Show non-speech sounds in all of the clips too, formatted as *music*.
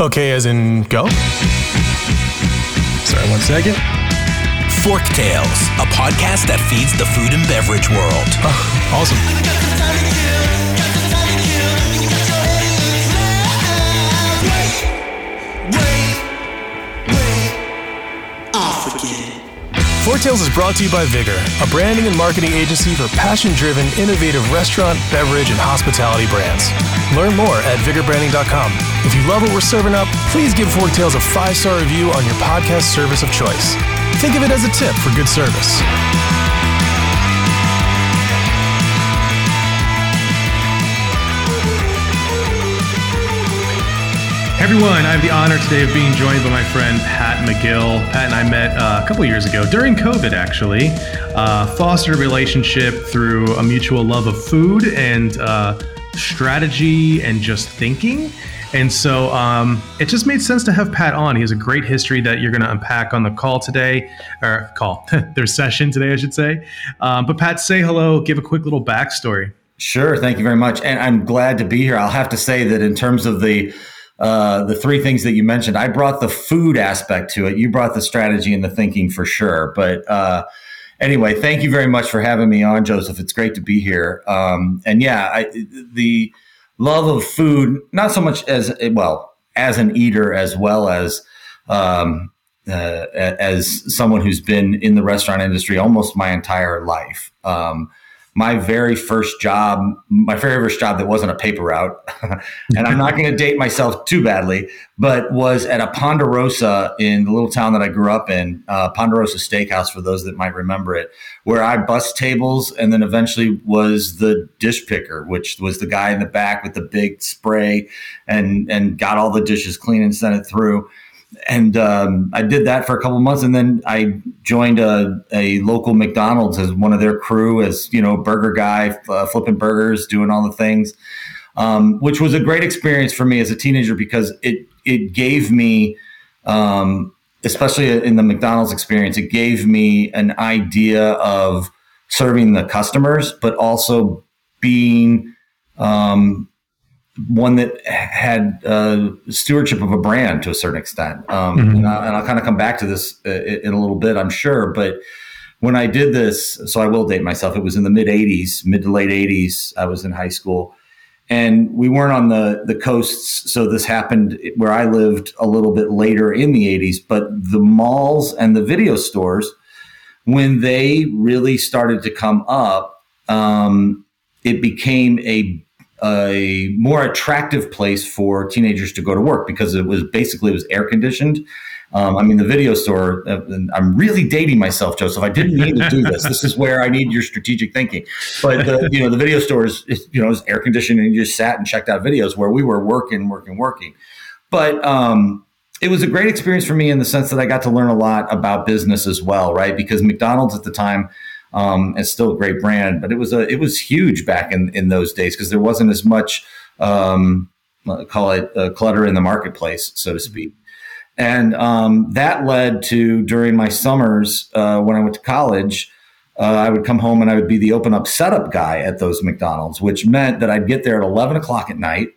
Okay, as in go? Sorry, one second. Fork Tales, a podcast that feeds the food and beverage world. Oh, awesome. Fork Tales is brought to you by Vigor, a branding and marketing agency for passion driven, innovative restaurant, beverage, and hospitality brands. Learn more at vigorbranding.com. If you love what we're serving up, please give Fork Tales a five star review on your podcast service of choice. Think of it as a tip for good service. Everyone, I have the honor today of being joined by my friend Pat McGill. Pat and I met uh, a couple years ago during COVID, actually. Uh, fostered a relationship through a mutual love of food and uh, strategy and just thinking. And so um, it just made sense to have Pat on. He has a great history that you're going to unpack on the call today, or call, *laughs* their session today, I should say. Um, but Pat, say hello, give a quick little backstory. Sure. Thank you very much. And I'm glad to be here. I'll have to say that in terms of the uh, the three things that you mentioned, I brought the food aspect to it. You brought the strategy and the thinking for sure. But uh, anyway, thank you very much for having me on, Joseph. It's great to be here. Um, and yeah, I, the love of food, not so much as well as an eater, as well as um, uh, as someone who's been in the restaurant industry almost my entire life. Um, my very first job, my very first job that wasn't a paper route, *laughs* and I'm not going to date myself too badly, but was at a Ponderosa in the little town that I grew up in, uh, Ponderosa Steakhouse, for those that might remember it, where I bust tables and then eventually was the dish picker, which was the guy in the back with the big spray and and got all the dishes clean and sent it through and um, I did that for a couple months, and then I joined a, a local McDonald's as one of their crew, as you know, burger guy, uh, flipping burgers, doing all the things, um, which was a great experience for me as a teenager because it it gave me, um, especially in the McDonald's experience, it gave me an idea of serving the customers, but also being um, one that had uh, stewardship of a brand to a certain extent. Um, mm-hmm. and, I, will kind of come back to this uh, in a little bit, I'm sure. But when I did this, so I will date myself, it was in the mid 80s, mid to late 80s. I was in high school. And we weren't on the, the coasts. So this happened where I lived a little bit later in the 80s. But the malls and the video stores, when they really started to come up, um, it became a a more attractive place for teenagers to go to work because it was basically it was air conditioned. Um, I mean, the video store. Uh, I'm really dating myself, Joseph. I didn't mean to do this. This is where I need your strategic thinking. But the, you know, the video store is, you know is air conditioned, and you just sat and checked out videos. Where we were working, working, working. But um, it was a great experience for me in the sense that I got to learn a lot about business as well, right? Because McDonald's at the time um, it's still a great brand, but it was a it was huge back in in those days because there wasn't as much um, call it uh, clutter in the marketplace, so to speak. And um, that led to during my summers uh, when I went to college, uh, I would come home and I would be the open up setup guy at those McDonald's, which meant that I'd get there at 11 o'clock at night.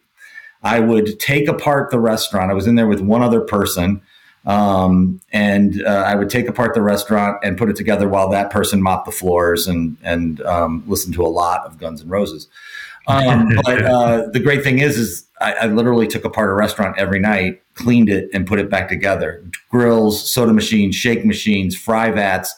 I would take apart the restaurant. I was in there with one other person. Um, and uh, I would take apart the restaurant and put it together while that person mopped the floors and and um, listened to a lot of Guns N' Roses. Um, *laughs* but uh, the great thing is, is I, I, literally took apart a restaurant every night, cleaned it, and put it back together. Grills, soda machines, shake machines, fry vats,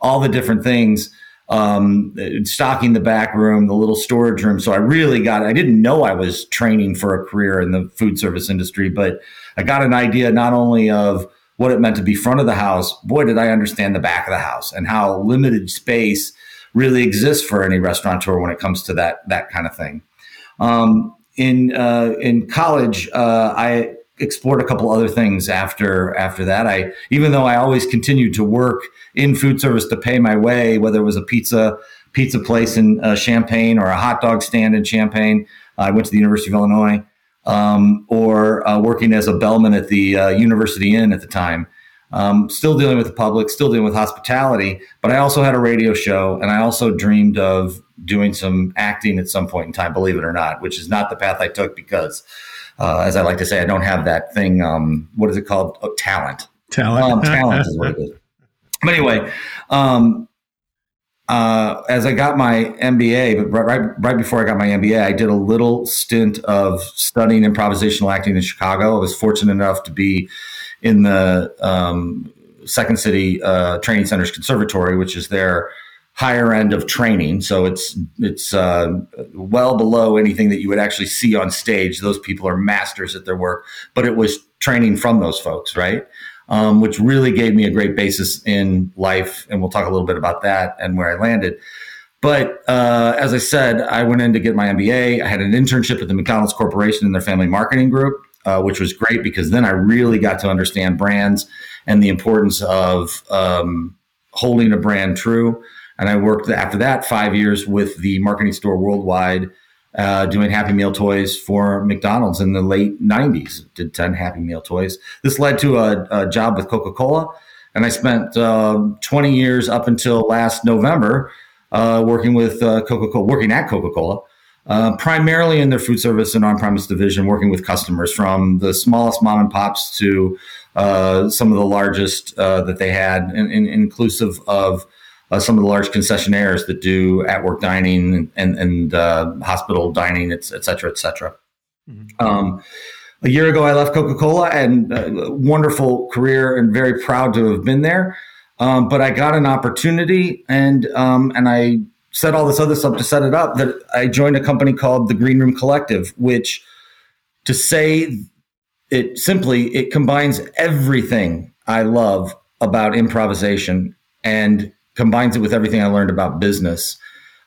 all the different things. Um, stocking the back room, the little storage room. So I really got. I didn't know I was training for a career in the food service industry, but I got an idea not only of what it meant to be front of the house, boy, did I understand the back of the house and how limited space really exists for any restaurateur when it comes to that that kind of thing. Um, in uh, in college, uh, I explored a couple other things after after that. I even though I always continued to work in food service to pay my way, whether it was a pizza pizza place in uh, Champaign or a hot dog stand in Champaign. I went to the University of Illinois um, or uh, working as a bellman at the uh, University Inn at the time. Um, still dealing with the public, still dealing with hospitality, but I also had a radio show and I also dreamed of doing some acting at some point in time, believe it or not, which is not the path I took because uh, as I like to say, I don't have that thing. Um, what is it called? Oh, talent. Talent. Um, talent is what it is. But anyway, um, uh, as I got my MBA, but right, right before I got my MBA, I did a little stint of studying improvisational acting in Chicago. I was fortunate enough to be in the um, Second City uh, Training Center's Conservatory, which is their higher end of training. So it's it's uh, well below anything that you would actually see on stage. Those people are masters at their work, but it was training from those folks, right? Um, which really gave me a great basis in life, and we'll talk a little bit about that and where I landed. But uh, as I said, I went in to get my MBA. I had an internship at the McDonald's Corporation in their family marketing group, uh, which was great because then I really got to understand brands and the importance of um, holding a brand true. And I worked after that five years with the marketing store worldwide, uh, doing Happy Meal toys for McDonald's in the late 90s. Did 10 Happy Meal toys. This led to a, a job with Coca Cola. And I spent uh, 20 years up until last November uh, working with uh, Coca Cola, working at Coca Cola. Uh, primarily in their food service and on-premise division, working with customers from the smallest mom and pops to uh, some of the largest that they had, in, in, inclusive of some of the large concessionaires that do at-work dining and, and uh, hospital dining, et, et cetera, et cetera. Mm-hmm. Um, a year ago, I left Coca-Cola and uh, wonderful career and very proud to have been there. Um, but I got an opportunity and um, and I set all this other stuff to set it up that I joined a company called the Green Room Collective, which to say it simply, it combines everything I love about improvisation and combines it with everything I learned about business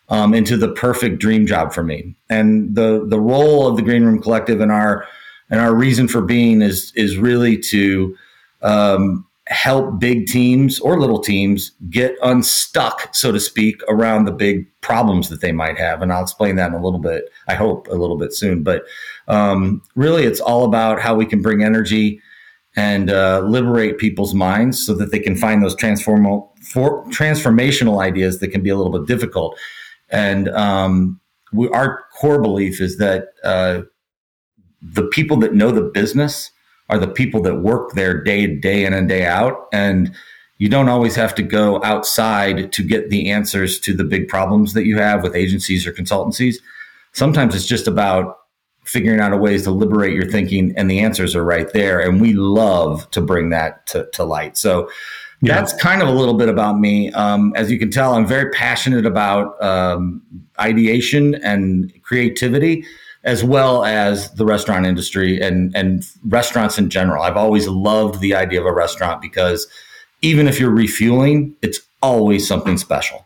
um, into the perfect dream job for me. And the the role of the Green Room Collective and our and our reason for being is is really to um, help big teams or little teams get unstuck, so to speak, around the big problems that they might have. And I'll explain that in a little bit, I hope a little bit soon. But um, really, it's all about how we can bring energy and uh, liberate people's minds so that they can find those transformal, for, transformational ideas that can be a little bit difficult. And um, we, our core belief is that uh, the people that know the business – are the people that work there day day in and day out and you don't always have to go outside to get the answers to the big problems that you have with agencies or consultancies sometimes it's just about figuring out a ways to liberate your thinking and the answers are right there and we love to bring that to, to light so yeah. that's kind of a little bit about me um, as you can tell i'm very passionate about um, ideation and creativity as well as the restaurant industry and and restaurants in general. I've always loved the idea of a restaurant because even if you're refueling, it's always something special.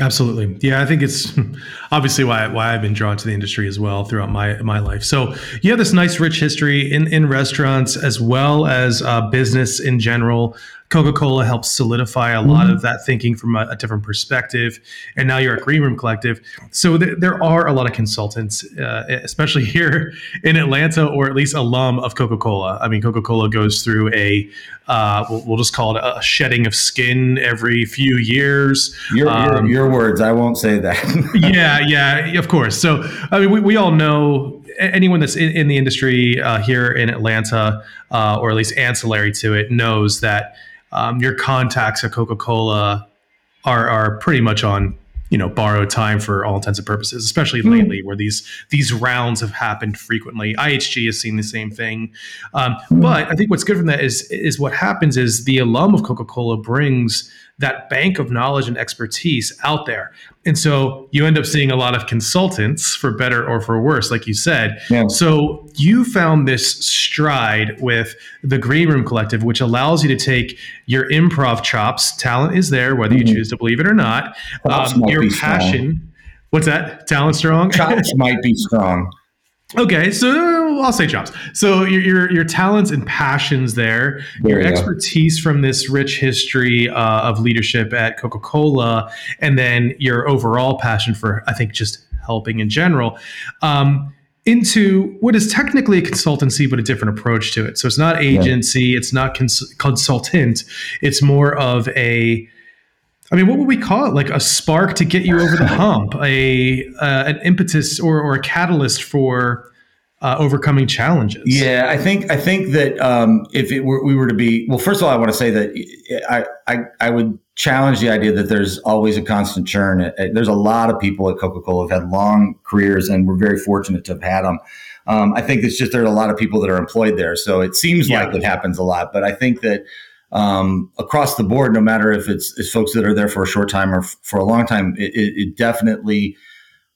Absolutely. Yeah, I think it's *laughs* obviously why why I've been drawn to the industry as well throughout my my life. So you have this nice rich history in in restaurants as well as uh, business in general. Coca Cola helps solidify a lot of that thinking from a, a, different perspective. And now you're at Green Room Collective. So th- there are a lot of consultants, uh, especially *laughs* here in Atlanta, or at least alum of Coca Cola. I mean, Coca Cola goes through a, uh, we'll, we'll, just call it a shedding of skin every few years. Your, um, your, your words, I won't say that. *laughs* yeah, yeah, of course. So, I mean, we, we all know anyone that's in, in the industry uh, here in Atlanta, uh, or at least ancillary to it, knows that um, your contacts at Coca Cola are are pretty much on you know borrowed time for all intents and purposes especially mm. lately where these these rounds have happened frequently ihg has seen the same thing um, mm. but i think what's good from that is is what happens is the alum of coca-cola brings that bank of knowledge and expertise out there. And so you end up seeing a lot of consultants for better or for worse, like you said. Yeah. So you found this stride with the Green Room Collective, which allows you to take your improv chops, talent is there, whether mm-hmm. you choose to believe it or not, um, your passion. Strong. What's that? Talent strong? Chops might be strong. *laughs* Okay, so I'll say jobs. So your your, your talents and passions there, there your expertise go. from this rich history uh, of leadership at Coca Cola, and then your overall passion for I think just helping in general. Um, into what is technically a consultancy, but a different approach to it. So it's not agency, yeah. it's not cons- consultant. It's more of a I mean, what would we call it? Like a spark to get you over the *laughs* hump, a uh, an impetus or, or a catalyst for uh, overcoming challenges. Yeah, I think I think that um, if it were, we were to be well, first of all, I want to say that I, I I would challenge the idea that there's always a constant churn. Uh, there's a lot of people at Coca Cola have had long careers, and we're very fortunate to have had them. Um, I think it's just there are a lot of people that are employed there, so it seems yeah. like it happens a lot. But I think that um, across the board, no matter if it's, it's, folks that are there for a short time or f- for a long time, it, it definitely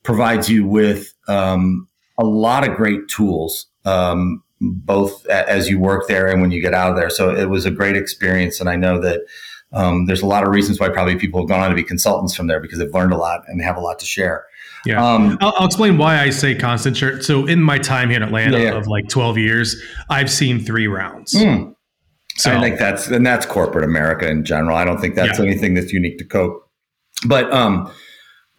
provides you with um, a lot of great tools, um, both as you work there and when you get out of there. So it was a great experience. And I know that um, there's a lot of reasons why probably people have gone on to be consultants from there because they've learned a lot and have a lot to share. Yeah. Um, I'll, I'll, explain why I say constant share. So in my time here in Atlanta yeah, yeah. of like 12 years, I've seen three rounds. Mm. So I think that's, and that's corporate America in general. I don't think that's yeah. anything that's unique to Coke. But um,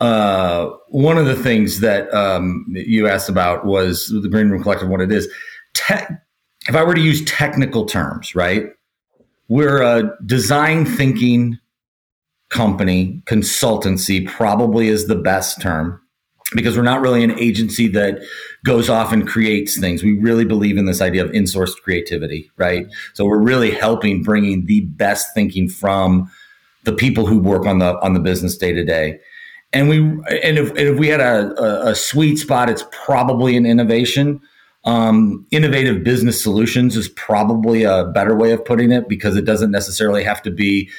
uh, one of the things that um, you asked about was the Green Room Collective, what it is. Te- if I were to use technical terms, right? We're a design thinking company, consultancy probably is the best term because we're not really an agency that goes off and creates things. We really believe in this idea of in-sourced creativity, right? So we're really helping bringing the best thinking from the people who work on the on the business day to day and we and if, and if we had a, a, a, sweet spot, it's probably an innovation. Um, innovative business solutions is probably a better way of putting it because it doesn't necessarily have to be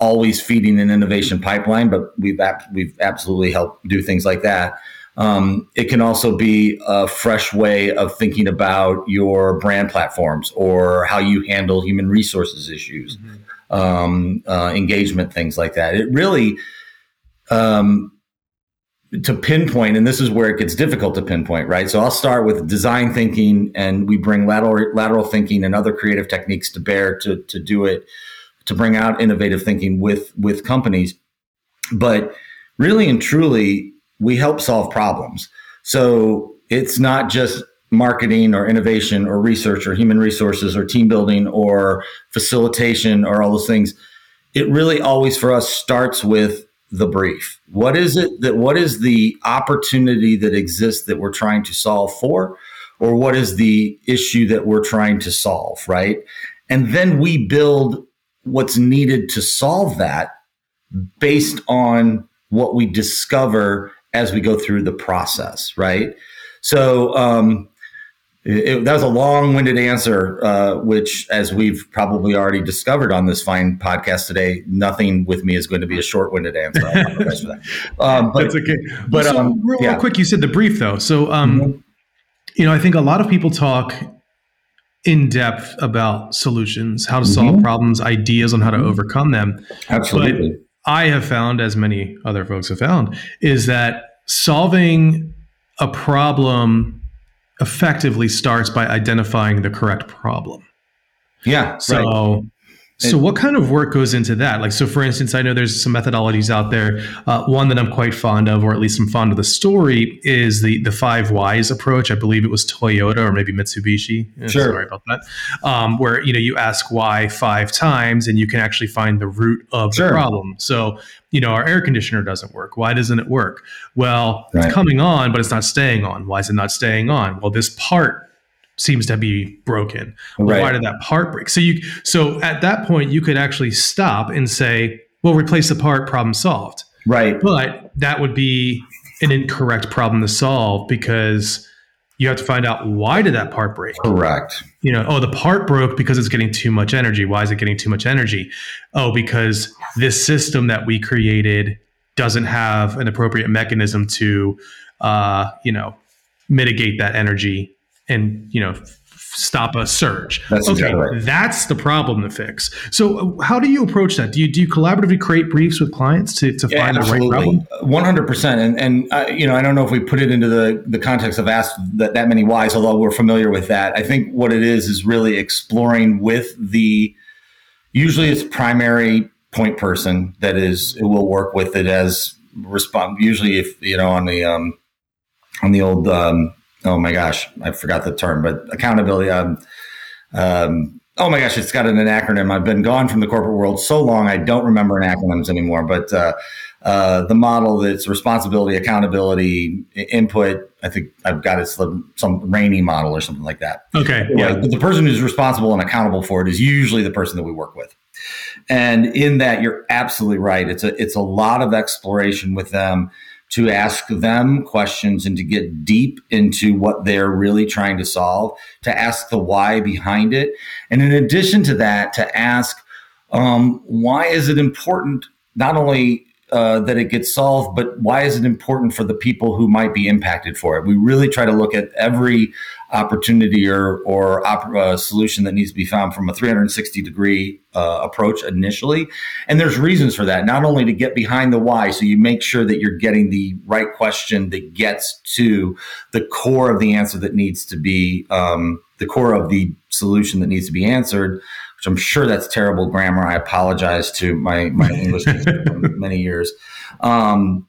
always feeding an innovation pipeline, but we've we've absolutely helped do things like that. Um, it can also be a fresh way of thinking about your brand platforms or how you handle human resources issues, mm-hmm. um, uh, engagement, things like that. It really um, to pinpoint, and this is where it gets difficult to pinpoint, right? So I'll start with design thinking, and we bring lateral lateral thinking and other creative techniques to bear to to do it, to bring out innovative thinking with with companies. But really and truly, we help solve problems. So it's not just marketing or innovation or research or human resources or team building or facilitation or all those things. It really always for us starts with the brief? What is it that what is the opportunity that exists that we're trying to solve for? Or what is the issue that we're trying to solve, right? And then we build what's needed to solve that based on what we discover as we go through the process, right? So, um, it, that was a long-winded answer, uh, which, as we've probably already discovered on this fine podcast today, nothing with me is going to be a short-winded answer. I apologize for that. *laughs* Um, but, That's okay. But so, um, real, yeah. real, quick, you said the brief though. So, um, mm-hmm. you know, I think a lot of people talk in depth about solutions, how to mm-hmm. solve problems, ideas on how to mm-hmm. overcome them. Absolutely. But I have found, as many other folks have found, is that solving a problem effectively starts by identifying the correct problem. Yeah. So right. So, what kind of work goes into that? Like, so for instance, I know there's some methodologies out there. Uh, one that I'm quite fond of, or at least I'm fond of the story, is the the five whys approach. I believe it was Toyota or maybe Mitsubishi. Sure. Sorry about that. Um, where you know you ask why five times, and you can actually find the root of sure. the problem. So, you know, our air conditioner doesn't work. Why doesn't it work? Well, right. it's coming on, but it's not staying on. Why is it not staying on? Well, this part seems to be broken. Well, right. Why did that part break? So you so at that point you could actually stop and say, well, replace the part, problem solved. Right. But that would be an incorrect problem to solve because you have to find out why did that part break correct you know oh the part broke because it's getting too much energy why is it getting too much energy oh because this system that we created doesn't have an appropriate mechanism to uh, you know mitigate that energy and you know stop a surge. That's okay, exactly right. that's the problem to fix. So, uh, how do you approach that? Do you do you collaboratively create briefs with clients to, to yeah, find absolutely. the right problem? One hundred percent. And and uh, you know, I don't know if we put it into the the context of ask that that many whys, although we're familiar with that. I think what it is is really exploring with the usually it's primary point person that is it will work with it as respond. Usually, if you know on the um on the old um oh my gosh, I forgot the term, but accountability. Um, um, oh my gosh, it's got an acronym. I've been gone from the corporate world so long, I don't remember an acronyms anymore. But uh, uh, the model that's responsibility, accountability, input. I think I've got it some, some RACI model or something like that. Okay. Yeah. the person who's responsible and accountable for it is usually the person that we work with. And in that, you're absolutely right. It's a it's a lot of exploration with them to ask them questions and to get deep into what they're really trying to solve, to ask the why behind it. And in addition to that, to ask um, why is it important not only uh, that it gets solved, but why is it important for the people who might be impacted for it? We really try to look at every opportunity or or op- uh, solution that needs to be found from a 360 degree uh, approach initially, and there's reasons for that. Not only to get behind the why, so you make sure that you're getting the right question that gets to the core of the answer that needs to be um, the core of the solution that needs to be answered which I'm sure that's terrible grammar. I apologize to my my English many years. Um,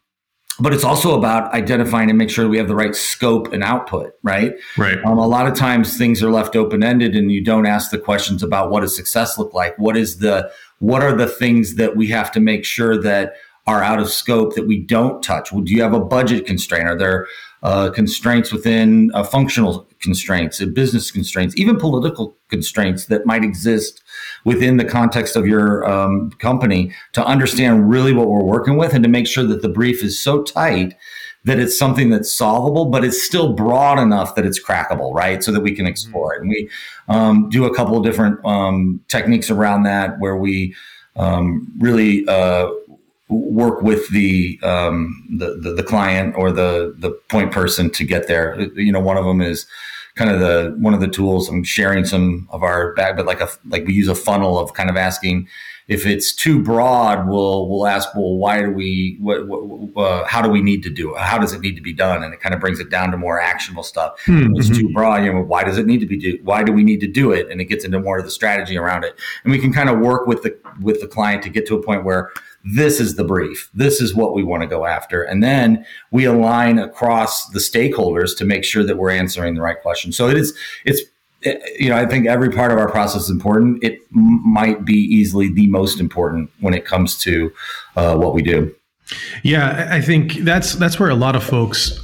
but it's also about identifying and make sure we have the right scope and output, right? Right. Um, a lot of times things are left open ended, and you don't ask the questions about what does success look like. What is the what are the things that we have to make sure that are out of scope that we don't touch? Well, do you have a budget constraint? Are there uh, constraints within uh, functional constraints, uh, business constraints, even political constraints that might exist within the context of your um, company to understand really what we're working with and to make sure that the brief is so tight that it's something that's solvable, but it's still broad enough that it's crackable, right? So that we can explore it. And we um, do a couple of different um, techniques around that where we um, really uh, work with the, um, the, the the client or the the point person to get there. You know, one of them is kind of the one of the tools. I'm sharing some of our back, but like a like we use a funnel of kind of asking if it's too broad. We'll we'll ask, well, why do we? What, what uh, how do we need to do it? How does it need to be done? And it kind of brings it down to more actionable stuff. Mm-hmm. It's too broad. You know, why does it need to be do? Why do we need to do it? And it gets into more of the strategy around it. And we can kind of work with the with the client to get to a point where this is the brief. This is what we want to go after. And then we align across the stakeholders to make sure that we're answering the right question. So it is, it's, you know, I think every part of our process is important. It might be easily the most important when it comes to uh, what we do. Yeah, I think that's that's where a lot of folks,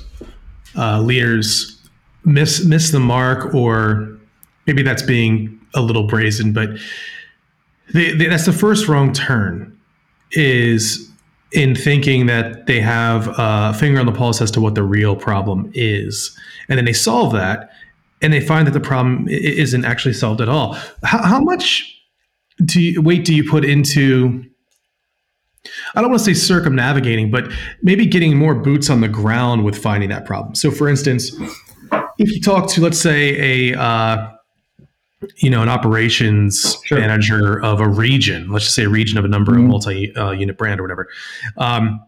uh, leaders, miss miss the mark, or maybe that's being a little brazen, but they, they, that's the first wrong turn is in thinking that they have a finger on the pulse as to what the real problem is. And then they solve that and they find that the problem isn't actually solved at all. How, how much do you, weight do you put into, I don't want to say circumnavigating, but maybe getting more boots on the ground with finding that problem? So, for instance, if you talk to, let's say, a, uh, you know, an operations sure. manager of a region, let's just say a region of a number mm-hmm. of multi-unit uh, brand or whatever, um,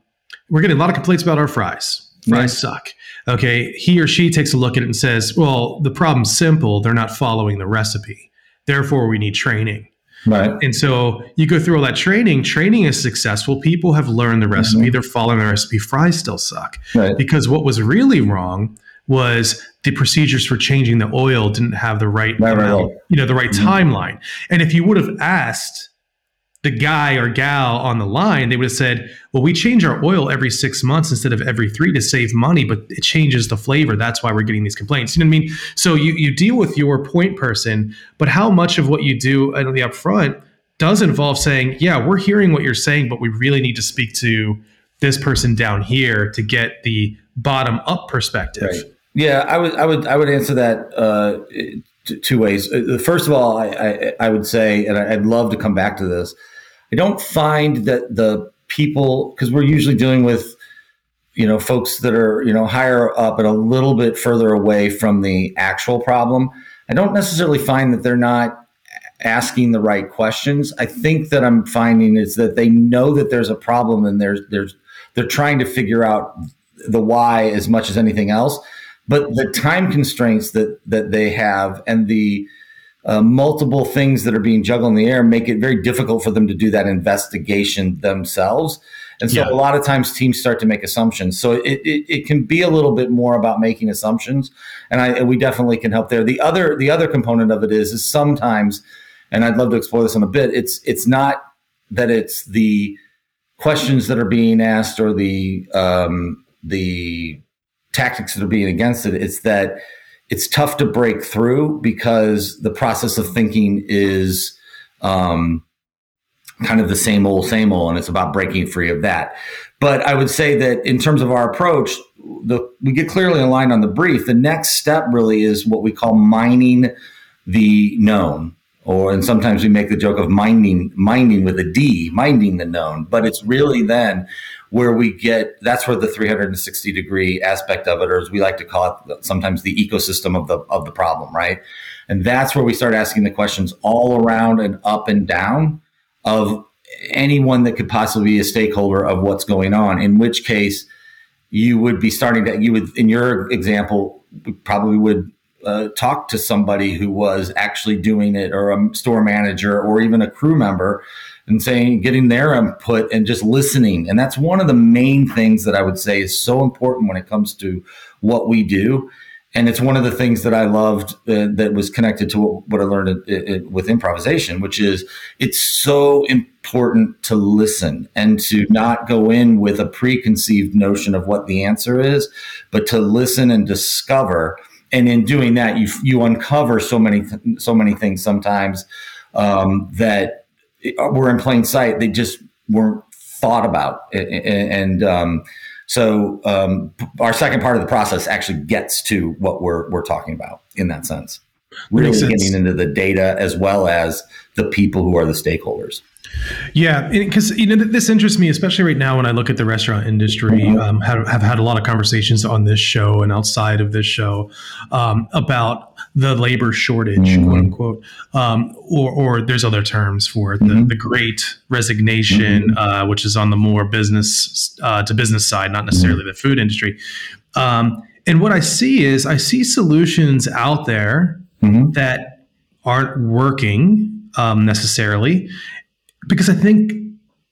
we're getting a lot of complaints about our fries. Fries suck. Okay, he or she takes a look at it and says, "Well, the problem's simple. They're not following the recipe. Therefore, we need training." Right. And so you go through all that training. Training is successful. People have learned the recipe. Mm-hmm. They're following the recipe. Fries still suck. Right. Because what was really wrong was the procedures for changing the oil didn't have the right, right, amount, right. you know, the right mm-hmm. timeline. And if you would have asked the guy or gal on the line, they would have said, "Well, we change our oil every six months instead of every three to save money, but it changes the flavor. That's why we're getting these complaints." You know what I mean? So you you deal with your point person, but how much of what you do at the upfront does involve saying, "Yeah, we're hearing what you're saying, but we really need to speak to this person down here to get the bottom up perspective." Right. Yeah, I would, I would, I would answer that uh, two ways. Uh, first of all, I, I, I would say, and I'd love to come back to this. I don't find that the people, because we're usually dealing with, you know, folks that are, you know, higher up and a little bit further away from the actual problem. I don't necessarily find that they're not asking the right questions. I think that I'm finding is that they know that there's a problem and there's there's they're trying to figure out the why as much as anything else but the time constraints that that they have and the uh, multiple things that are being juggled in the air make it very difficult for them to do that investigation themselves. And so yeah. a lot of times teams start to make assumptions. So it, it, it, can be a little bit more about making assumptions. And I, we definitely can help there. The other, the other component of it is, is sometimes, and I'd love to explore this in a bit. It's, it's not that it's the, questions that are being asked or the um, the tactics that are being against it. It's that it's tough to break through because the process of thinking is um, kind of the same old, same old, and it's about breaking free of that. But I would say that in terms of our approach, the, we get clearly aligned on the brief. The next step really is what we call mining the known, or and sometimes we make the joke of mining, mining with a D, mining the known. But it's really then where we get that's where the 360 degree aspect of it, or as we like to call it, sometimes the ecosystem of the of the problem, right? And that's where we start asking the questions all around and up and down of anyone that could possibly be a stakeholder of what's going on. In which case, you would be starting to you would in your example probably would uh, talk to somebody who was actually doing it or a store manager or even a crew member and saying getting their input and just listening and that's one of the main things that i would say is so important when it comes to what we do and it's one of the things that I loved uh, that was connected to what, what I learned it, it, with improvisation, which is it's so important to listen and to not go in with a preconceived notion of what the answer is, but to listen and discover. And in doing that, you you uncover so many so many things sometimes um, that were in plain sight. They just weren't thought about, and, um, so um, our second part of the process actually gets to what we're we're talking about in that sense. Really getting into the data as well as the people who are the stakeholders. Yeah, because you know this interests me, especially right now when I look at the restaurant industry. Mm-hmm. Um, have, have had a lot of conversations on this show and outside of this show um, about the labor shortage, mm-hmm. quote unquote, um, or, or there's other terms for it, the, mm-hmm. the Great Resignation, mm-hmm. uh, which is on the more business uh, to business side, not necessarily mm-hmm. the food industry. Um, and what I see is I see solutions out there mm-hmm. that aren't working um, necessarily because I think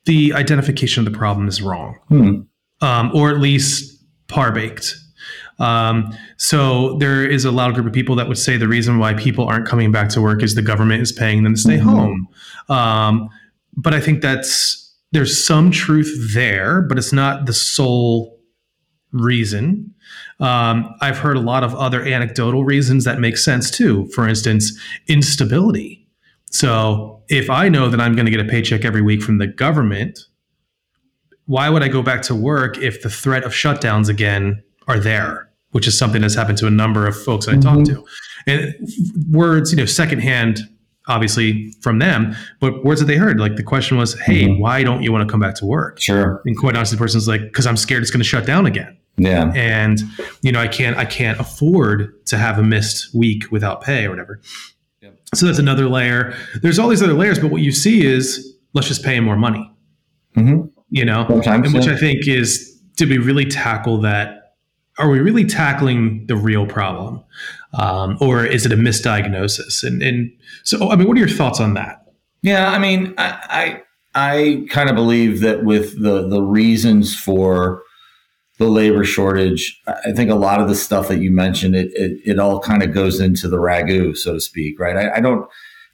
the identification of the problem is wrong, hmm. um, or at least par baked. Um, so there is a loud group of people that would say the reason why people aren't coming back to work is the government is paying them to stay mm-hmm. home. Um, but I think that's there's some truth there, but it's not the sole reason. Um, I've heard a lot of other anecdotal reasons that make sense too. For instance, instability. So if I know that I'm going to get a paycheck every week from the government, why would I go back to work if the threat of shutdowns again are there? Which is something that's happened to a number of folks that mm-hmm. I talked to. And words, you know, secondhand, obviously from them, but words that they heard. Like the question was, "Hey, mm-hmm. why don't you want to come back to work?" Sure. And quite honestly, the person's like, "Because I'm scared it's going to shut down again." Yeah. And you know, I can't, I can't afford to have a missed week without pay or whatever. So that's another layer. There's all these other layers, but what you see is let's just pay him more money. Mm-hmm. You know, Sometimes, and which yeah. I think is did we really tackle that? Are we really tackling the real problem, um, or is it a misdiagnosis? And and so, I mean, what are your thoughts on that? Yeah, I mean, I I, I kind of believe that with the the reasons for the labor shortage. I think a lot of the stuff that you mentioned, it it, it all kind of goes into the ragu, so to speak, right? I, I, don't,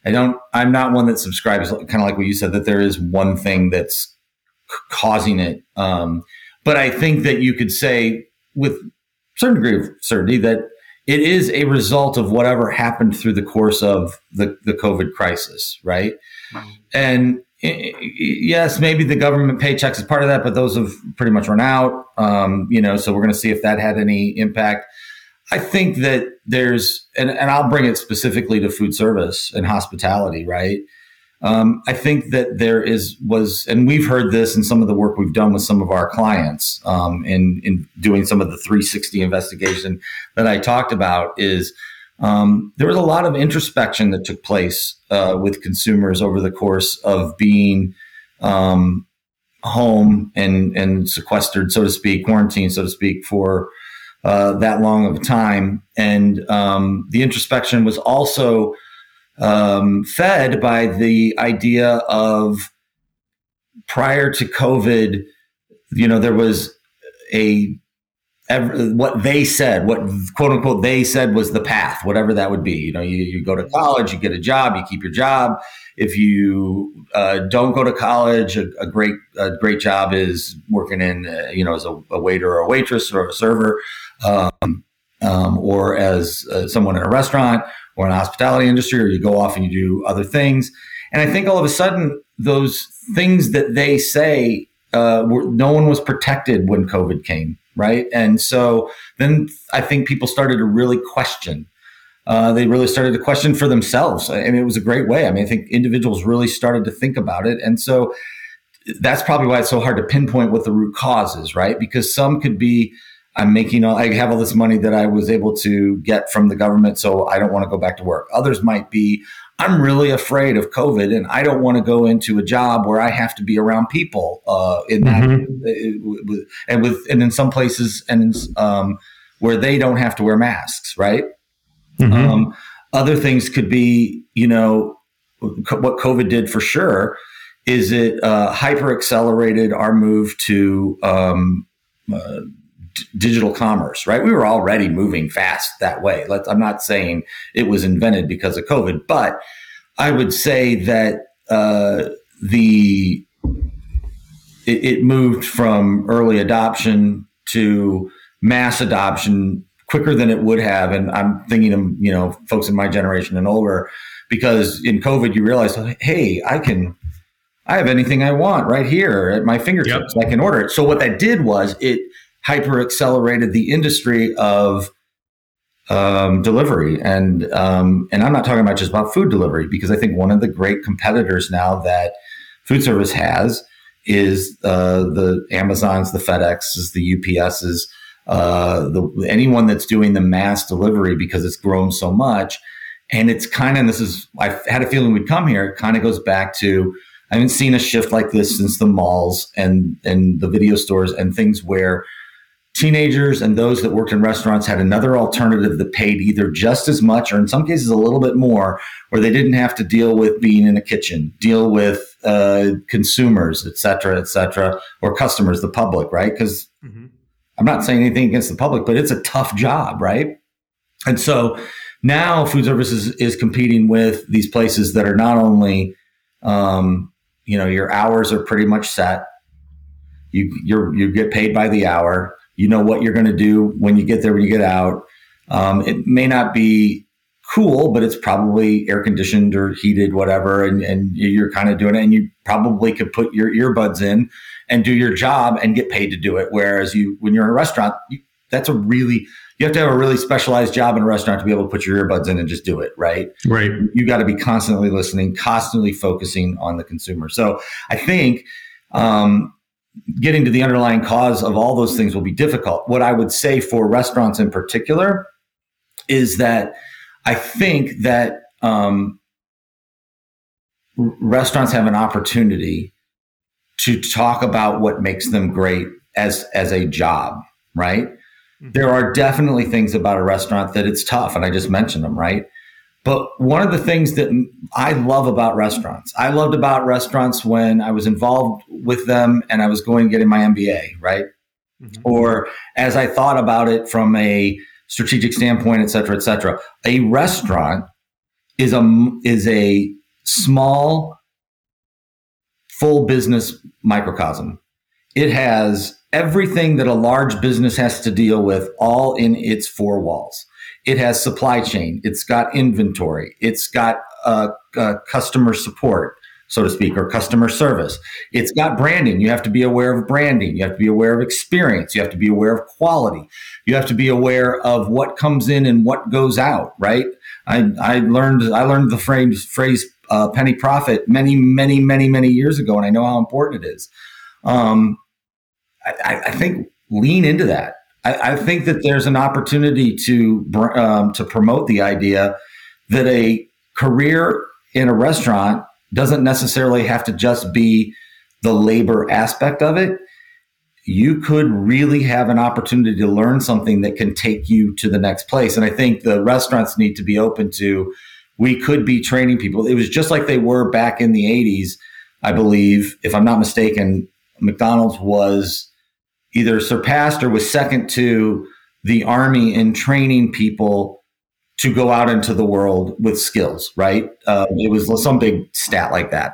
I don't, I'm not one that subscribes, kind of like what you said, that there is one thing that's causing it. Um, but I think that you could say with certain degree of certainty that it is a result of whatever happened through the course of the, the COVID crisis, right? And yes, maybe the government paychecks is part of that, but those have pretty much run out. Um, you know, so we're going to see if that had any impact. I think that there's, and, and I'll bring it specifically to food service and hospitality, right? Um, I think that there is was, and we've heard this in some of the work we've done with some of our clients um, in in doing some of the 360 investigation that I talked about is um, there was a lot of introspection that took place uh, with consumers over the course of being um, home and and sequestered, so to speak, quarantined, so to speak, for uh, that long of a time. And um, the introspection was also um, fed by the idea of prior to COVID, you know, there was a what they said, what quote unquote they said was the path, whatever that would be. You know, you, you go to college, you get a job, you keep your job, if you uh, don't go to college, a, a, great a great job is working in uh, you know as a, a, waiter or a waitress or a server, um, um, or as uh, someone in a restaurant or in the hospitality industry, or you go off and you do other things. And I think all of a sudden those things that they say uh, were, no one was protected when COVID came, right? And so then I think people started to really question uh, they really started to question for themselves. I mean, it was a great way. I mean, I think individuals really started to think about it. And so that's probably why it's so hard to pinpoint what the root cause is, right? Because some could be, I'm making all, I have all this money that I was able to get from the government, so I don't want to go back to work. Others might be, I'm really afraid of COVID and I don't want to go into a job where I have to be around people uh, in that, mm-hmm. and with, and in some places and um, where they don't have to wear masks, right? Mm-hmm. Um, other things could be, you know, what COVID did for sure is it uh, hyper accelerated our move to um, uh, d- digital commerce, right? We were already moving fast that way. Let's, I'm not saying it was invented because of COVID, but I would say that uh, the it, it moved from early adoption to mass adoption quicker than it would have. And I'm thinking of, you know, folks in my generation and older, because in COVID, you realize, hey, I can, I have anything I want right here at my fingertips. Yep. I can order it. So what that did was it hyper accelerated the industry of um, delivery. And, um, and I'm not talking about just about food delivery, because I think one of the great competitors now that food service has is uh, the Amazons, the FedExes, the UPSs, uh, the anyone that's doing the mass delivery because it's grown so much. And it's kind of this is I had a feeling we'd come here. It kind of goes back to I haven't seen a shift like this since the malls and and the video stores and things where teenagers and those that worked in restaurants had another alternative that paid either just as much or in some cases a little bit more where they didn't have to deal with being in a kitchen deal with uh, consumers et cetera et cetera or customers the public right because mm-hmm. I'm not saying anything against the public, but it's a tough job, right? And so now food services is competing with these places that are not only, um, you know, your hours are pretty much set. You you you get paid by the hour. You know what you're going to do when you get there, when you get out. Um, it may not be cool, but it's probably air conditioned or heated, whatever, and, and you're kind of doing it. And you probably could put your earbuds in and do your job and get paid to do it. Whereas you, when you're in a restaurant, you, that's a really you have to have a really specialized job in a restaurant to be able to put your earbuds in and just do it, right? Right. You got to be constantly listening, constantly focusing on the consumer. So I think um, getting to the underlying cause of all those things will be difficult. What I would say for restaurants in particular is that I think that um, restaurants have an opportunity to talk about what makes them great as as a job, right? Mm-hmm. There are definitely things about a restaurant that it's tough, and I just mentioned them, right? But one of the things that I love about restaurants, I loved about restaurants when I was involved with them and I was going getting my MBA, right? Mm-hmm. Or as I thought about it from a strategic standpoint, et cetera, et cetera. A restaurant is a is a small full business microcosm. It has everything that a large business has to deal with all in its four walls. It has supply chain. It's got inventory. It's got uh, uh, customer support, so to speak, or customer service. It's got branding. You have to be aware of branding. You have to be aware of experience. You have to be aware of quality. You have to be aware of what comes in and what goes out. Right? I, I learned I learned the phrase phrase uh, penny profit many, many, many, many years ago, and I know how important it is. Um, I, I, think lean into that. I, I, think that there's an opportunity to um, to promote the idea that a career in a restaurant doesn't necessarily have to just be the labor aspect of it. You could really have an opportunity to learn something that can take you to the next place. And I think the restaurants need to be open to we could be training people. It was just like they were back in the 80s, I believe. If I'm not mistaken, McDonald's was either surpassed or was second to the Army in training people to go out into the world with skills, right? Uh, it was some big stat like that.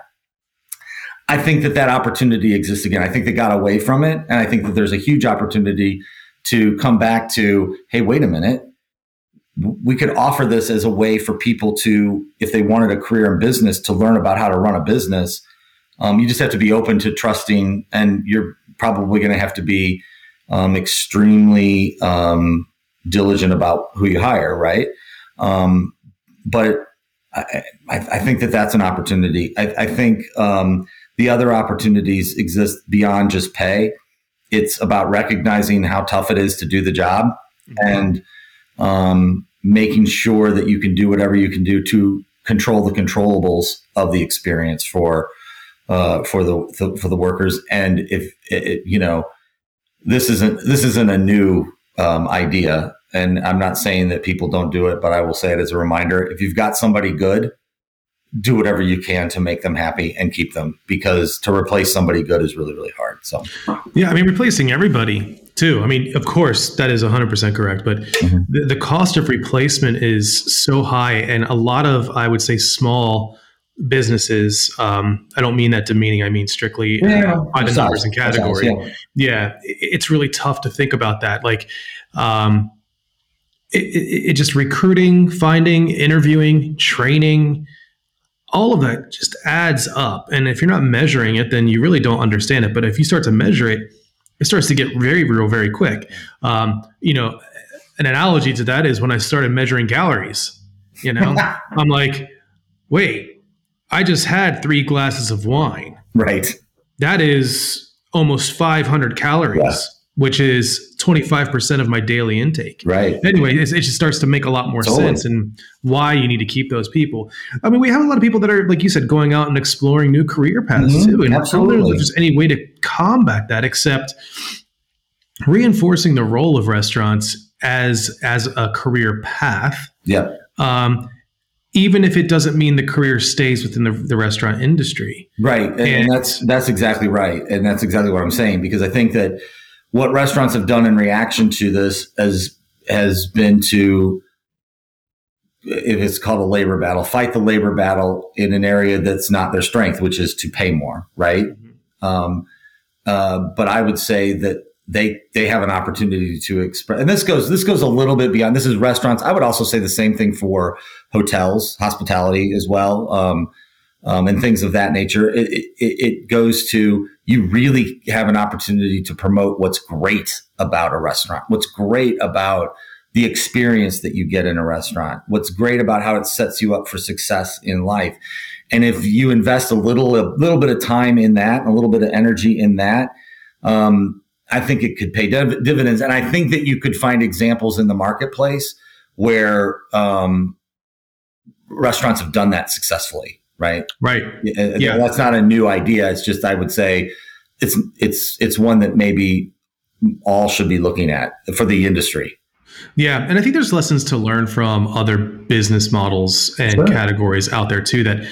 I think that that opportunity exists again. I think they got away from it. And I think that there's a huge opportunity to come back to, hey, wait a minute. We could offer this as a way for people to, if they wanted a career in business, to learn about how to run a business. Um, you just have to be open to trusting, and you're probably going to have to be um, extremely um, diligent about who you hire, right? Um, but I, I, think that that's an opportunity. I, I think um, the other opportunities exist beyond just pay. It's about recognizing how tough it is to do the job mm-hmm. and um, making sure that you can do whatever you can do to control the controllables of the experience for uh, for the, the, for the workers. And if it, you know, this isn't this isn't a new um, idea. And I'm not saying that people don't do it, but I will say it as a reminder: if you've got somebody good, do whatever you can to make them happy and keep them, because to replace somebody good is really really hard. So, yeah, I mean, replacing everybody too. I mean, of course, that is 100% correct, but mm-hmm. the, the cost of replacement is so high, and a lot of I would say small businesses. Um, I don't mean that demeaning. I mean strictly yeah, uh, by the numbers and category. yeah. yeah. it's really tough to think about that. Like, um, it, it, it, just recruiting, finding, interviewing, training, all of that just adds up. And if you're not measuring it, then you really don't understand it. But if you start to measure it, it starts to get very real very quick. Um, you know, an analogy to that is when I started measuring calories. You know, *laughs* I'm like, wait, I just had three glasses of wine. Right. That is almost 500 calories, yeah. which is 25% of my daily intake. Right. Anyway, it, just starts to make a lot more totally. sense and why you need to keep those people. I mean, we have a lot of people that are, like you said, going out and exploring new career paths mm-hmm. too. And Absolutely. I don't know if there's any way to combat that except reinforcing the role of restaurants as as a career path. Yeah. Um, even if it doesn't mean the career stays within the, the restaurant industry. Right. And, and, that's that's exactly right. And that's exactly what I'm saying because I think that what restaurants have done in reaction to this has has been to if it's called a labor battle, fight the labor battle in an area that's not their strength, which is to pay more, right? Mm-hmm. Um, uh, but I would say that they they have an opportunity to express and this goes this goes a little bit beyond this is restaurants. I would also say the same thing for hotels hospitality as well um, um, and things of that nature. It, it, it, goes to you really have an opportunity to promote what's great about a restaurant what's great about the experience that you get in a restaurant what's great about how it sets you up for success in life. And if you invest a little a little bit of time in that a little bit of energy in that um, I think it could pay div- dividends. And I think that you could find examples in the marketplace where um, restaurants have done that successfully. Right. Right. Yeah. That's not a new idea. It's just, I would say it's, it's, it's one that maybe all should be looking at for the industry. Yeah, and I think there's lessons to learn from other business models and sure. categories out there too. That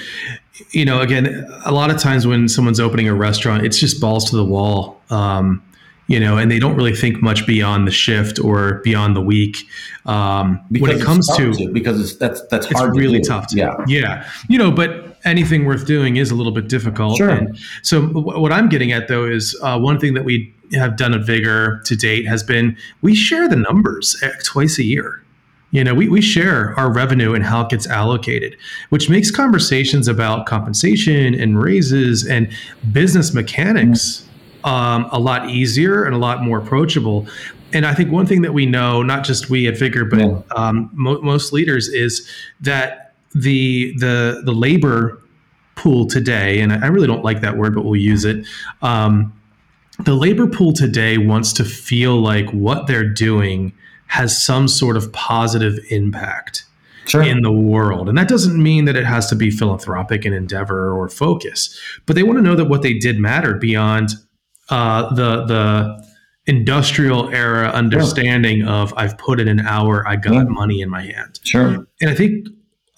you know, again, a lot of times when someone's opening a restaurant, it's just balls to the wall. Um, you know, and they don't really think much beyond the shift or beyond the week. Um, when it comes to, to, because it's that's that's it's really to tough to yeah yeah you know, but anything worth doing is a little bit difficult. Sure. And so w- what I'm getting at though is uh, one thing that we have done at Vigor to date has been we share the numbers eh, twice a year. You know, we, we share our revenue and how it gets allocated, which makes conversations about compensation and raises and business mechanics um, a lot easier and a lot more approachable. And I think one thing that we know, not just we at Vigor, but yeah. um, mo- most leaders, is that the the the labor pool today, and I really don't like that word, but we'll use it. Um, the labor pool today wants to feel like what they're doing has some sort of positive impact sure. in the world. And that doesn't mean that it has to be philanthropic in endeavor or focus, but they want to know that what they did mattered beyond uh, the the industrial era understanding yeah. of I've put in an hour, I got yeah. money in my hand. Sure. And I think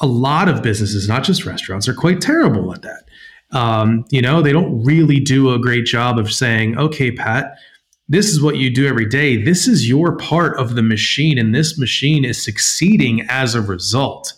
a lot of businesses, not just restaurants, are quite terrible at that. Um, you know, they don't really do a great job of saying, okay, Pat, this is what you do every day. This is your part of the machine, and this machine is succeeding as a result,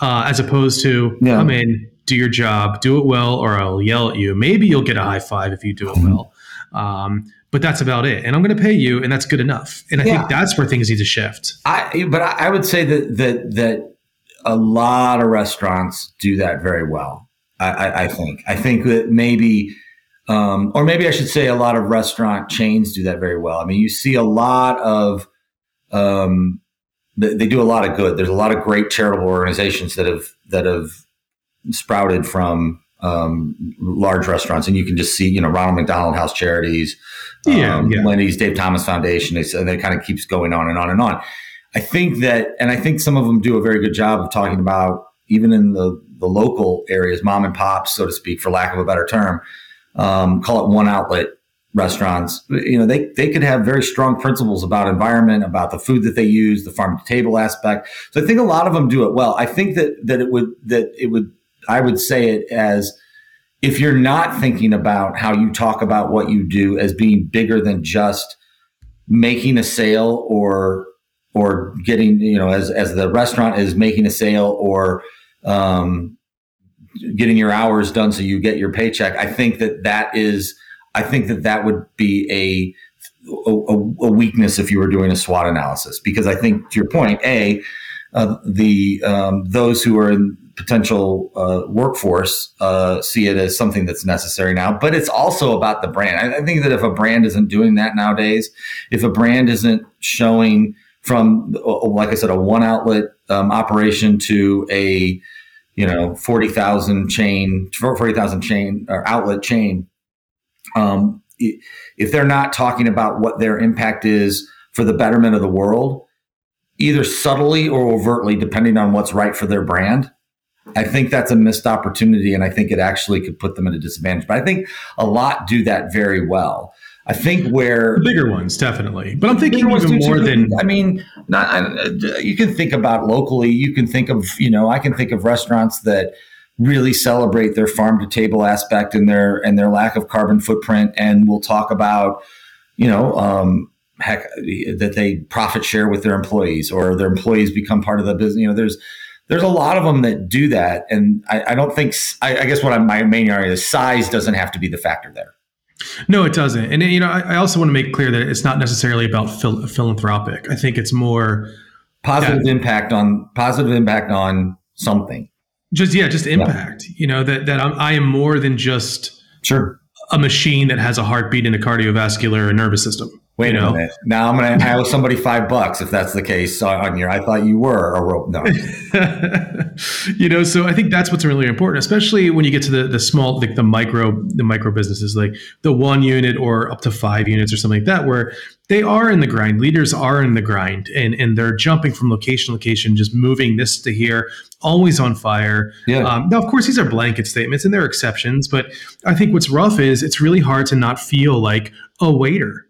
uh, as opposed to yeah. come in, do your job, do it well, or I'll yell at you. Maybe you'll get a high five if you do it well. Um, but that's about it. And I'm going to pay you, and that's good enough. And I yeah. think that's where things need to shift. I, but I would say that that that a lot of restaurants do that very well. I, I, I think. I think that maybe um, or maybe I should say a lot of restaurant chains do that very well. I mean, you see a lot of, um, they, they do a lot of good. There's a lot of great charitable organizations that have that have sprouted from um, large restaurants, and you can just see, you know, Ronald McDonald House Charities, yeah, um, yeah. Wendy's, Dave Thomas Foundation, and it kind of keeps going on and on and on. I think that, and I think some of them do a very good job of talking about even in the the local areas, mom and pops, so to speak, for lack of a better term, um, call it one outlet restaurants, you know, they, they could have very strong principles about environment, about the food that they use, the farm to table aspect. So I think a lot of them do it well. I think that, that it would, that it would, I would say it as if you're not thinking about how you talk about what you do as being bigger than just making a sale or, or getting, you know, as, as the restaurant is making a sale or, um, getting your hours done so you get your paycheck. I think that that is, I think that that would be a, a, a weakness if you were doing a SWOT analysis, because I think to your point, a, uh, the um, those who are in potential uh, workforce uh, see it as something that's necessary now, but it's also about the brand. I, I, think that if a brand isn't doing that nowadays, if a brand isn't showing from, like I said, a one outlet um, operation to a you know, 40,000 chain, 40,000 chain or outlet chain. Um, if they're not talking about what their impact is for the betterment of the world, either subtly or overtly, depending on what's right for their brand, I think that's a missed opportunity. And I think it actually could put them at a disadvantage. But I think a lot do that very well. I think where the bigger ones definitely, but I'm thinking even more than. I mean, not I, you can think about locally. You can think of you know I can think of restaurants that really celebrate their farm to table aspect and their and their lack of carbon footprint, and we'll talk about you know um, heck that they profit share with their employees or their employees become part of the business. You know, there's there's a lot of them that do that, and I, I don't think I, I guess what I'm, my main area is size doesn't have to be the factor there. No, it doesn't. And you know, I, I, also want to make clear that it's not necessarily about phil- philanthropic. I think it's more positive impact on positive impact on something. Just yeah, just impact. Yeah. You know that that I'm, I am more than just sure a machine that has a heartbeat and a cardiovascular and nervous system. Wait you a minute. Now I'm going to owe somebody five bucks if that's the case on your. I thought you were a rope. No. *laughs* you know, so I think that's what's really important, especially when you get to the the small, like the micro, the micro businesses, like the one unit or up to five units or something like that, where they are in the grind. Leaders are in the grind, and and they're jumping from location to location, just moving this to here, always on fire. Yeah. Um, now, of course, these are blanket statements, and there are exceptions, but I think what's rough is it's really hard to not feel like a waiter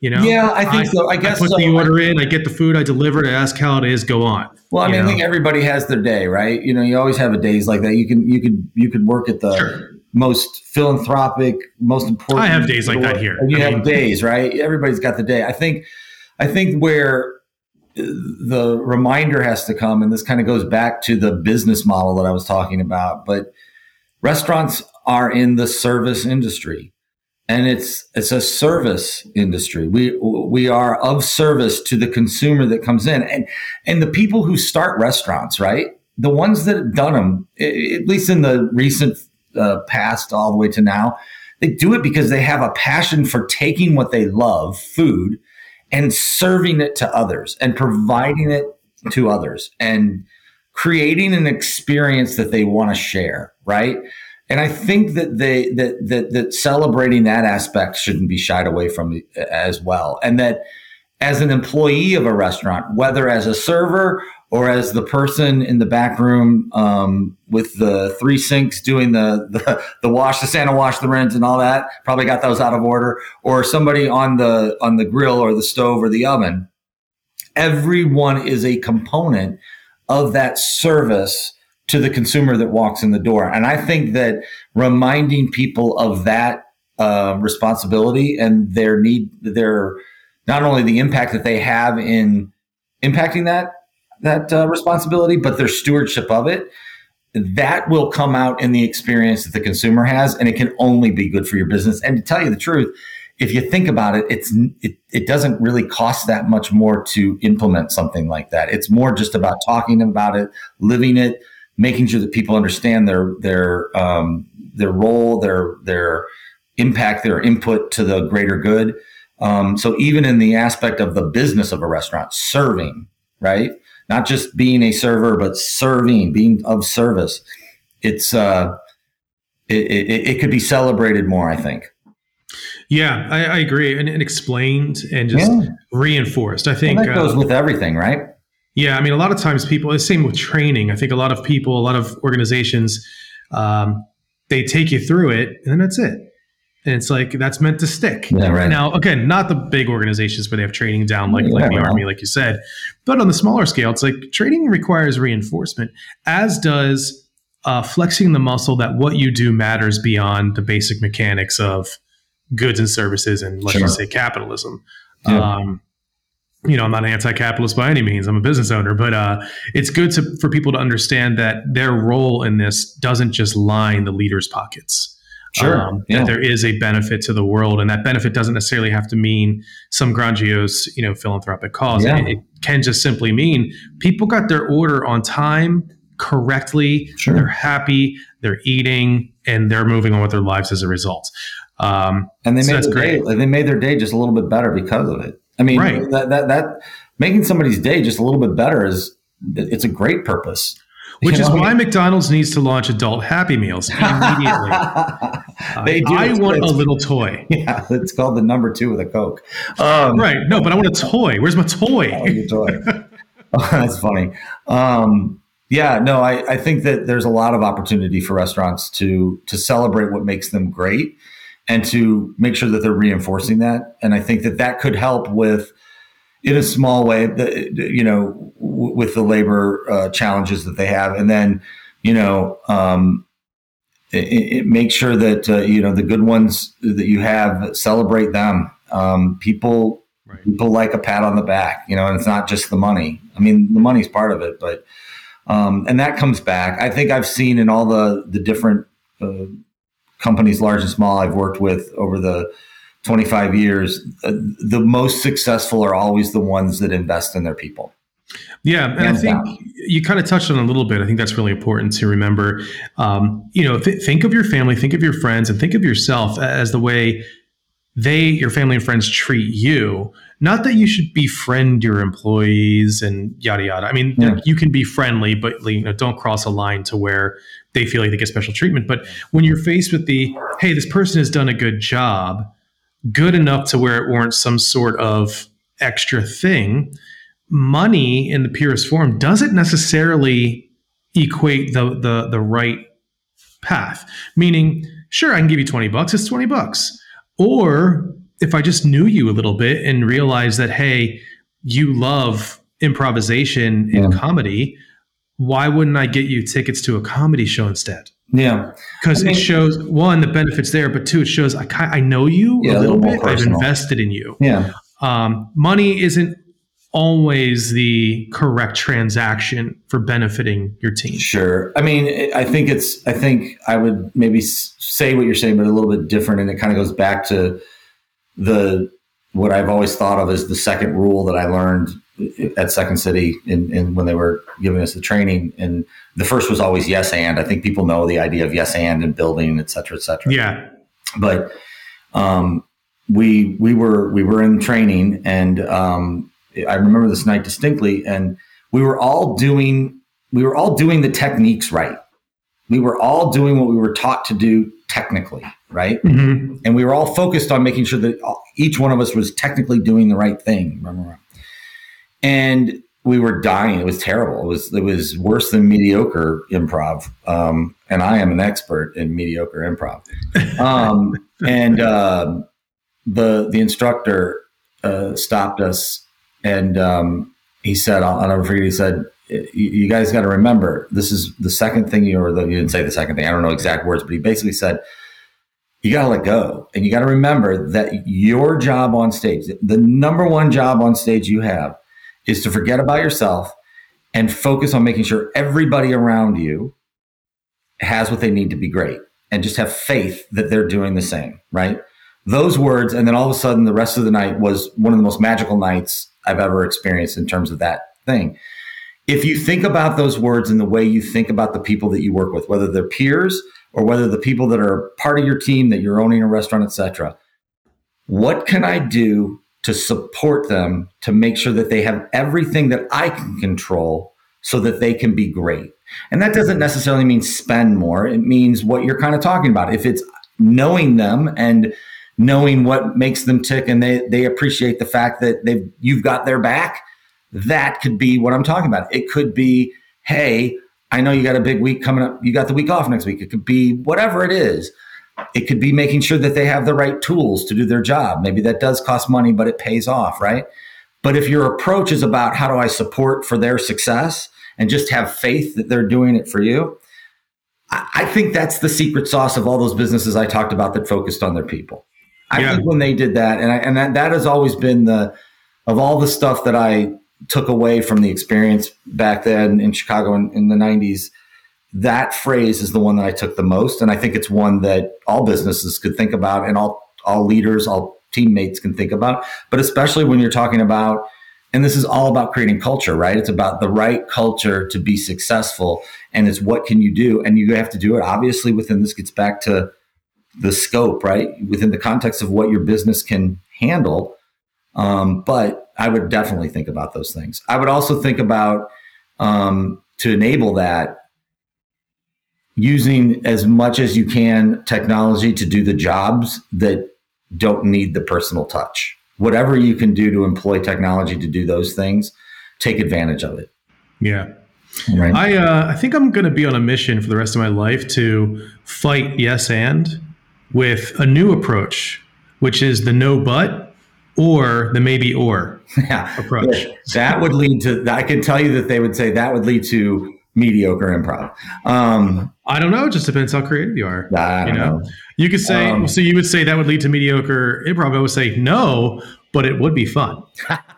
you know? Yeah, I think I, so. I guess I put so. the order in, I get the food, I deliver it, I ask how it is, go on. Well, I mean, know? I think everybody has their day, right? You know, you always have a days like that. You can you could you could work at the sure. most philanthropic, most important. I have days like that here. you I have mean, days, right? Everybody's got the day. I think I think where the reminder has to come, and this kind of goes back to the business model that I was talking about, but restaurants are in the service industry and it's it's a service industry. We we are of service to the consumer that comes in, and and the people who start restaurants, right? The ones that have done them, at least in the recent uh, past, all the way to now, they do it because they have a passion for taking what they love, food, and serving it to others and providing it to others and creating an experience that they want to share, right? And I think that they that that that celebrating that aspect shouldn't be shied away from as well. And that as an employee of a restaurant, whether as a server or as the person in the back room um, with the three sinks doing the, the the wash, the Santa wash, the rinse, and all that, probably got those out of order, or somebody on the on the grill or the stove or the oven. Everyone is a component of that service to the consumer that walks in the door. And I think that reminding people of that uh, responsibility and their need, their not only the impact that they have in impacting that that uh, responsibility, but their stewardship of it. That will come out in the experience that the consumer has, and it can only be good for your business. And to tell you the truth, if you think about it, it's it, it doesn't really cost that much more to implement something like that. It's more just about talking about it, living it, making sure that people understand their their um, their role, their their impact, their input to the greater good. Um, so even in the aspect of the business of a restaurant, serving, right? Not just being a server, but serving, being of service. It's uh, it, it, it could be celebrated more, I think. Yeah, I, I agree, and, and, explained and just yeah. reinforced. I think well, that goes uh, with everything, right? Yeah, I mean, a lot of times people. It's the same with training. I think a lot of people, a lot of organizations, um, they take you through it, and then that's it. And it's like that's meant to stick. Yeah, right. Now, again, not the big organizations where they have training down like, yeah, like the right. army, like you said, but on the smaller scale, it's like training requires reinforcement, as does uh, flexing the muscle that what you do matters beyond the basic mechanics of goods and services and let's sure. just say capitalism. Yeah. Um, you know, I'm not an anti-capitalist by any means. I'm a business owner, but uh, it's good to, for people to understand that their role in this doesn't just line the leaders' pockets. Sure. Um, yeah. That there is a benefit to the world, and that benefit doesn't necessarily have to mean some grandiose, you know, philanthropic cause. Yeah. It, it, can just simply mean people got their order on time, correctly. Sure. They're happy. They're eating, and they're moving on with their lives as a result. Um, and they so made their day, they made their day just a little bit better because of it. I mean, right. that, that, that making somebody's day just a little bit better is it's a great purpose. Which you is why McDonald's needs to launch adult Happy Meals *laughs* immediately. *laughs* they do. I want a little toy. *laughs* Yeah, it's called the number two with a Coke. Um, right. No, but I want a toy. Where's my toy? Oh, your toy. oh, that's funny. Um, yeah, no, I, I think that there's a lot of opportunity for restaurants to to celebrate what makes them great and to make sure that they're reinforcing that. And I think that that could help with, in a small way, the, you know, w- with the labor uh, challenges that they have, and then, you know, um, it, it make sure that uh, you know the good ones that you have celebrate them. Um, people right. people like a pat on the back, you know, and it's not just the money. I mean, the money's part of it, but um, and that comes back. I think I've seen in all the the different uh, companies, large and small, I've worked with over the 25 years, uh, the most successful are always the ones that invest in their people. Yeah, and Hands I think down. you kind of touched on a little bit. I think that's really important to remember. Um, you know, th- think of your family, think of your friends, and think of yourself as the way they, your family and friends, treat you. Not that you should befriend your employees and yada yada. I mean, yeah. you can be friendly, but you know, don't cross a line to where they feel like they get special treatment. But when you're faced with the, hey, this person has done a good job, good enough to where it warrants some sort of extra thing, money in the purest form doesn't necessarily equate the the the right path. Meaning, sure, I can give you 20 bucks, it's 20 bucks. Or if I just knew you a little bit and realized that, hey, you love improvisation and yeah. comedy, why wouldn't I get you tickets to a comedy show instead? Yeah, because it shows one the benefits there, but two it shows I I know you yeah, a little, bit. I've invested in you. Yeah, um, money isn't always the correct transaction for benefiting your team. Sure. I mean, I think it's. I think I would maybe say what you're saying, but a little bit different, and it kind of goes back to the what I've always thought of as the second rule that I learned at Second City in, in, when they were giving us the training. And the first was always yes and. I think people know the idea of yes and and building, et cetera, et cetera. Yeah. But um, we we were we were in training, and um, I remember this night distinctly, and we were all doing we were all doing the techniques right. We were all doing what we were taught to do technically, right? Mm-hmm. And we were all focused on making sure that each one of us was technically doing the right thing. Remember? And we were dying. It was terrible. It was it was worse than mediocre improv. Um, and I am an expert in mediocre improv. Um, *laughs* and uh, the the instructor uh, stopped us, and um, he said, "I'll, I'll never forget." He said, "You guys got to remember, this is the second thing you or the, you didn't say the second thing. I don't know exact words, but he basically said." you got to let go. And you got to remember that your job on stage, the number one job on stage you have is to forget about yourself and focus on making sure everybody around you has what they need to be great and just have faith that they're doing the same, right? Those words, and then all of a sudden, the rest of the night was one of the most magical nights I've ever experienced in terms of that thing. If you think about those words in the way you think about the people that you work with, whether they're peers or whether the people that are part of your team that you're owning a restaurant, etc., what can I do to support them to make sure that they have everything that I can control so that they can be great? And that doesn't necessarily mean spend more. It means what you're kind of talking about. If it's knowing them and knowing what makes them tick and they, they appreciate the fact that they've you've got their back, that could be what I'm talking about. It could be, hey, I know you got a big week coming up. You got the week off next week. It could be whatever it is. It could be making sure that they have the right tools to do their job. Maybe that does cost money, but it pays off, right? But if your approach is about how do I support for their success and just have faith that they're doing it for you, I think that's the secret sauce of all those businesses I talked about that focused on their people. I yeah. think when they did that, and I, and that, that has always been the of all the stuff that I took away from the experience back then in Chicago in, in the '90s. That phrase is the one that I took the most, and I think it's one that all businesses could think about, and all all leaders, all teammates can think about. But especially when you're talking about, and this is all about creating culture, right? It's about the right culture to be successful, and it's what can you do, and you have to do it obviously within. This gets back to the scope, right? Within the context of what your business can handle. Um, but I would definitely think about those things. I would also think about um, to enable that using as much as you can technology to do the jobs that don't need the personal touch. Whatever you can do to employ technology to do those things, take advantage of it. Yeah. Right. I uh, I think I'm going to be on a mission for the rest of my life to fight yes and with a new approach, which is the no but or the maybe or *laughs* yeah. approach. That would lead to, I can tell you that they would say that would lead to mediocre improv. Um, I don't know. It just depends how creative you are. I you know? know? you could say, um, so you would say that would lead to mediocre improv. I would say no, but it would be fun. okay. *laughs*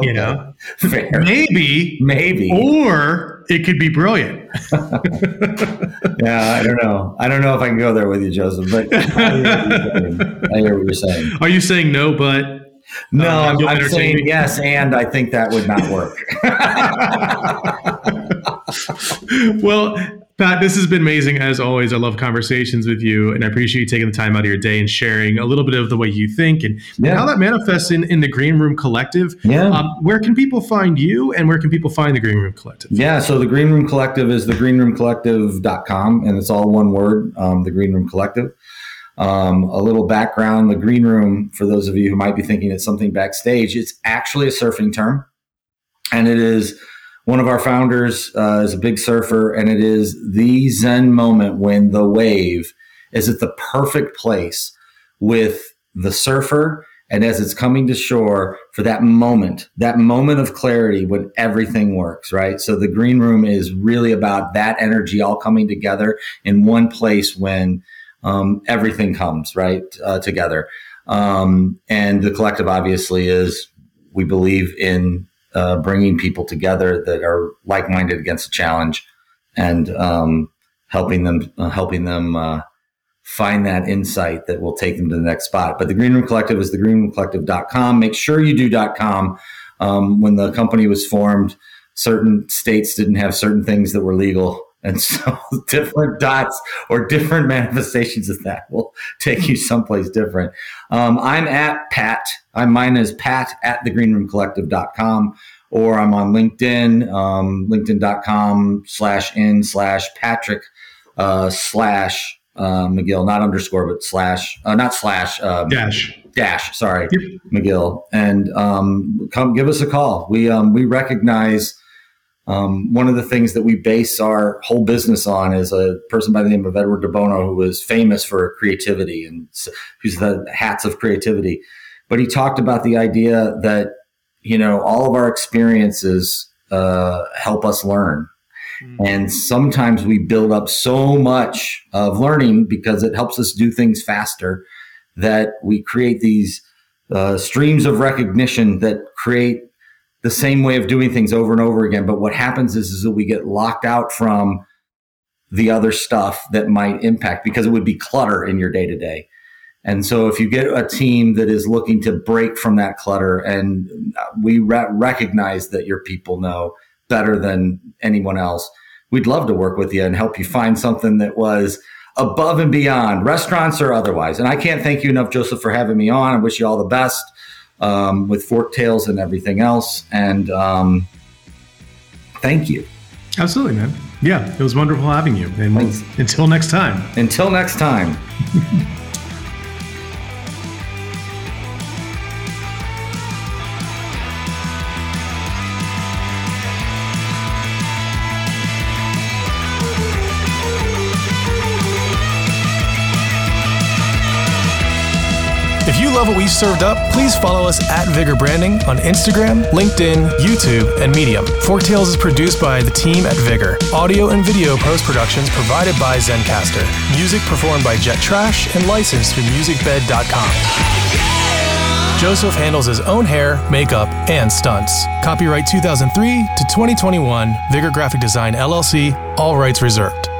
You know, fair. Maybe, maybe, or it could be brilliant. *laughs* *laughs* yeah, I don't know. I don't know if I can go there with you, Joseph. But I hear, I hear what you're saying. Are you saying no, but no, um, I'm, I'm saying yes, and I think that would not work. well, Pat, this has been amazing as always. I love conversations with you, and I appreciate you taking the time out of your day and sharing a little bit of the way you think and, yeah. and how that manifests in, in the Green Room Collective. Yeah. Um, where can people find you, and where can people find the Green Room Collective? Yeah, so the Green Room Collective is thegreenroomcollective.com, and it's all one word, um, the Green Room Collective. Um, a little background the green room, for those of you who might be thinking it's something backstage, it's actually a surfing term. And it is one of our founders uh, is a big surfer, and it is the Zen moment when the wave is at the perfect place with the surfer. And as it's coming to shore for that moment, that moment of clarity when everything works, right? So the green room is really about that energy all coming together in one place when um, everything comes right uh, together. Um, and the collective obviously is we believe in uh, bringing people together that are like-minded against a challenge and um, helping them uh, helping them uh, find that insight that will take them to the next spot. But the Green Room Collective is the greenroomcollective.com. Make sure you do .com. Um, when the company was formed, certain states didn't have certain things that were legal and so *laughs* different dots or different manifestations of that will take you someplace different. Um, I'm at Pat. I'm mine is Pat at thegreenroomcollective.com or I'm on LinkedIn, um, LinkedIn.com slash in slash Patrick uh, slash uh, McGill, not underscore, but slash, uh, not slash, um, dash, dash, sorry, yep. McGill. And um, come give us a call. We, um, we recognize um, one of the things that we base our whole business on is a person by the name of Edward de Bono, who was famous for creativity and who's the hats of creativity. But he talked about the idea that, you know, all of our experiences uh, help us learn. Mm. And sometimes we build up so much of learning because it helps us do things faster that we create these uh, streams of recognition that create the same way of doing things over and over again. But what happens is, is that we get locked out from the other stuff that might impact because it would be clutter in your day to day. And so if you get a team that is looking to break from that clutter and uh, we re- recognize that your people know better than anyone else, we'd love to work with you and help you find something that was above and beyond restaurants or otherwise. And I can't thank you enough, Joseph, for having me on. I wish you all the best um, with Fork Tales and everything else. And um, thank you. Absolutely, man. Yeah, it was wonderful having you. And Thanks. until next time. Until next time. *laughs* love what we've served up, please follow us at Vigor Branding on Instagram, LinkedIn, YouTube, and Medium. Fork Tales is produced by the team at Vigor. Audio and video post productions provided by Zencastr. Music performed by Jet Trash and licensed through musicbed.com. Joseph handles his own hair, makeup, and stunts. Copyright 2003 to 2021, Vigor Graphic Design LLC, all rights reserved.